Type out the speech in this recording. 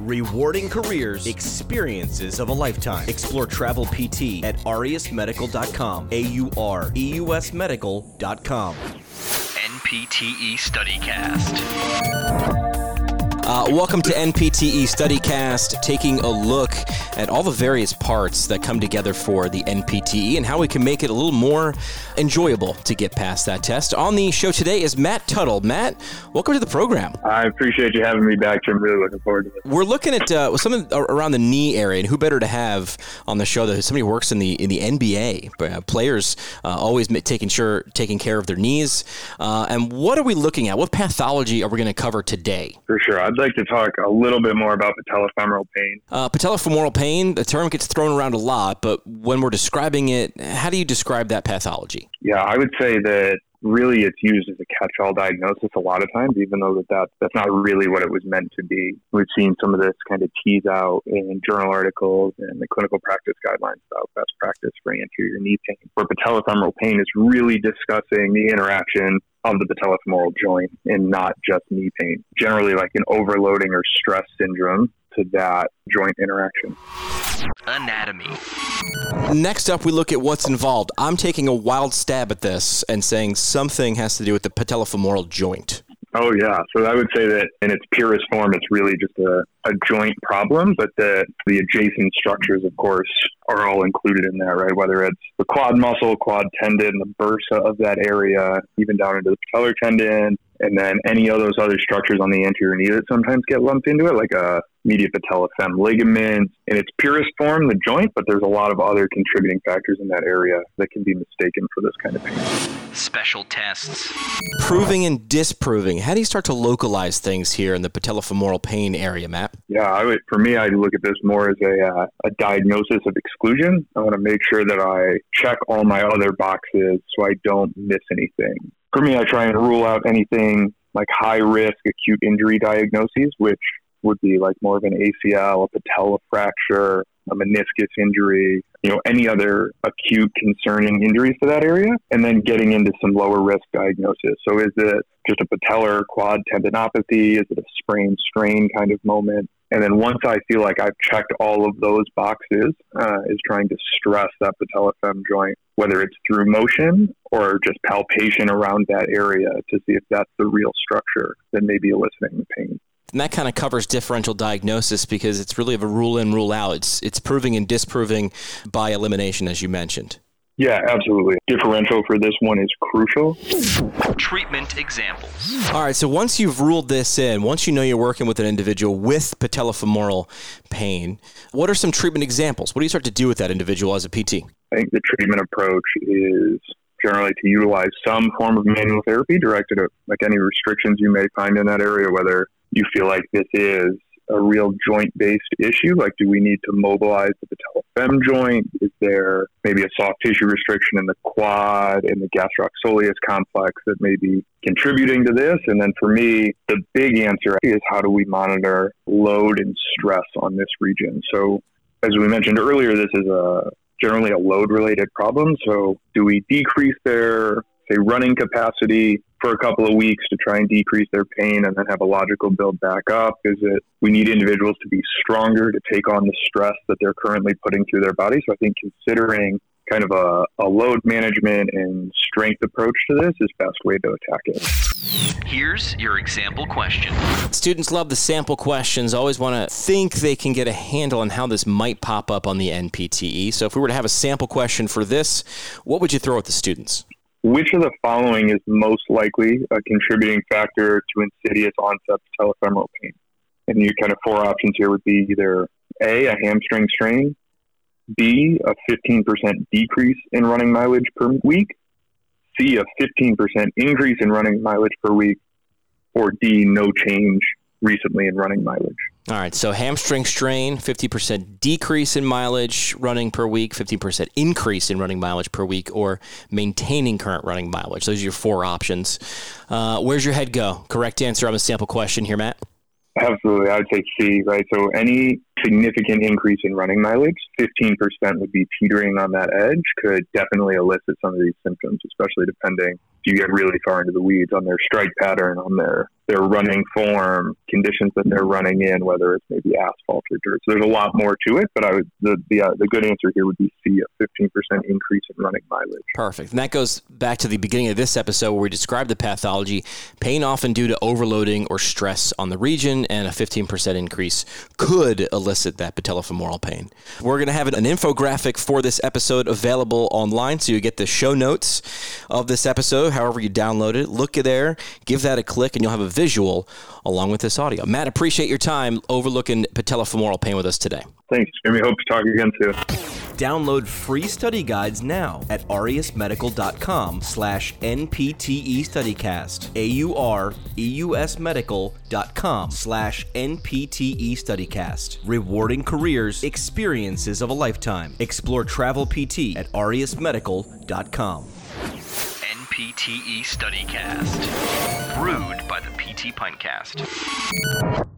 Rewarding careers, experiences of a lifetime. Explore travel PT at aureusmedical.com. A U R E U S medical.com. NPTE StudyCast. Uh, welcome to NPTE StudyCast, taking a look at all the various parts that come together for the NPTE and how we can make it a little more enjoyable to get past that test. On the show today is Matt Tuttle. Matt, welcome to the program. I appreciate you having me back, Jim. Really looking forward to it. We're looking at uh, something around the knee area, and who better to have on the show than somebody who works in the in the NBA. Uh, players uh, always taking sure taking care of their knees. Uh, and what are we looking at? What pathology are we going to cover today? For sure. I'd like to talk a little bit more about patellofemoral pain. Uh, patellofemoral pain, the term gets thrown around a lot, but when we're describing it, how do you describe that pathology? Yeah, I would say that really it's used as a catch-all diagnosis a lot of times, even though that, that that's not really what it was meant to be. We've seen some of this kind of tease out in journal articles and the clinical practice guidelines about best practice for anterior knee pain. Where patellofemoral pain is really discussing the interaction of the patellofemoral joint and not just knee pain. Generally, like an overloading or stress syndrome to that joint interaction. Anatomy. Next up, we look at what's involved. I'm taking a wild stab at this and saying something has to do with the patellofemoral joint. Oh yeah, so I would say that in its purest form, it's really just a, a joint problem, but the the adjacent structures, of course, are all included in that, right? Whether it's the quad muscle, quad tendon, the bursa of that area, even down into the patellar tendon, and then any of those other structures on the anterior knee that sometimes get lumped into it, like a medial patellofem ligament in its purest form, the joint, but there's a lot of other contributing factors in that area that can be mistaken for this kind of pain. Special tests. Proving and disproving. How do you start to localize things here in the patellofemoral pain area, Matt? Yeah, I would, for me, I look at this more as a, uh, a diagnosis of exclusion. I want to make sure that I check all my other boxes so I don't miss anything. For me, I try and rule out anything like high risk acute injury diagnoses, which would be like more of an ACL, a patella fracture, a meniscus injury, you know, any other acute concerning injuries to that area, and then getting into some lower risk diagnosis. So is it just a patellar quad tendinopathy? Is it a sprain strain kind of moment? And then once I feel like I've checked all of those boxes, uh, is trying to stress that patellofem joint, whether it's through motion or just palpation around that area to see if that's the real structure that may be eliciting the pain. And that kind of covers differential diagnosis because it's really of a rule in, rule out. It's it's proving and disproving by elimination, as you mentioned. Yeah, absolutely. Differential for this one is crucial. Treatment examples. All right, so once you've ruled this in, once you know you're working with an individual with patellofemoral pain, what are some treatment examples? What do you start to do with that individual as a PT? I think the treatment approach is generally to utilize some form of manual therapy directed at like any restrictions you may find in that area, whether you feel like this is a real joint based issue? Like, do we need to mobilize the patellofem joint? Is there maybe a soft tissue restriction in the quad and the gastrocsoleus complex that may be contributing to this? And then for me, the big answer is how do we monitor load and stress on this region? So, as we mentioned earlier, this is a generally a load related problem. So, do we decrease their say running capacity for a couple of weeks to try and decrease their pain and then have a logical build back up? Is it we need individuals to be stronger to take on the stress that they're currently putting through their body? So I think considering kind of a, a load management and strength approach to this is best way to attack it. Here's your example question. Students love the sample questions, always want to think they can get a handle on how this might pop up on the NPTE. So if we were to have a sample question for this, what would you throw at the students? Which of the following is most likely a contributing factor to insidious onset patellofemoral pain? And your kind of four options here would be either A, a hamstring strain, B, a 15% decrease in running mileage per week, C, a 15% increase in running mileage per week, or D, no change recently in running mileage. All right, so hamstring strain, 50% decrease in mileage running per week, 15% increase in running mileage per week, or maintaining current running mileage. Those are your four options. Uh, where's your head go? Correct answer on the sample question here, Matt? Absolutely. I would say C, right? So any significant increase in running mileage, 15% would be teetering on that edge, could definitely elicit some of these symptoms, especially depending if you get really far into the weeds on their strike pattern, on their their running form, conditions that they're running in, whether it's maybe asphalt or dirt. So there's a lot more to it, but I would the the, uh, the good answer here would be C, a 15% increase in running mileage. Perfect. And that goes back to the beginning of this episode where we described the pathology. Pain often due to overloading or stress on the region, and a 15% increase could elicit that patellofemoral pain. We're going to have an infographic for this episode available online, so you get the show notes of this episode, however you download it. Look there, give that a click, and you'll have a visual along with this audio. Matt, appreciate your time overlooking patellofemoral pain with us today. Thanks, Jimmy. Hope to talk again soon. Download free study guides now at aureusmedical.com slash NPTE StudyCast. A-U-R-E-U-S medical.com slash NPTE StudyCast. Rewarding careers, experiences of a lifetime. Explore travel PT at aureusmedical.com. NPTE StudyCast. Brewed by the PT Pintcast.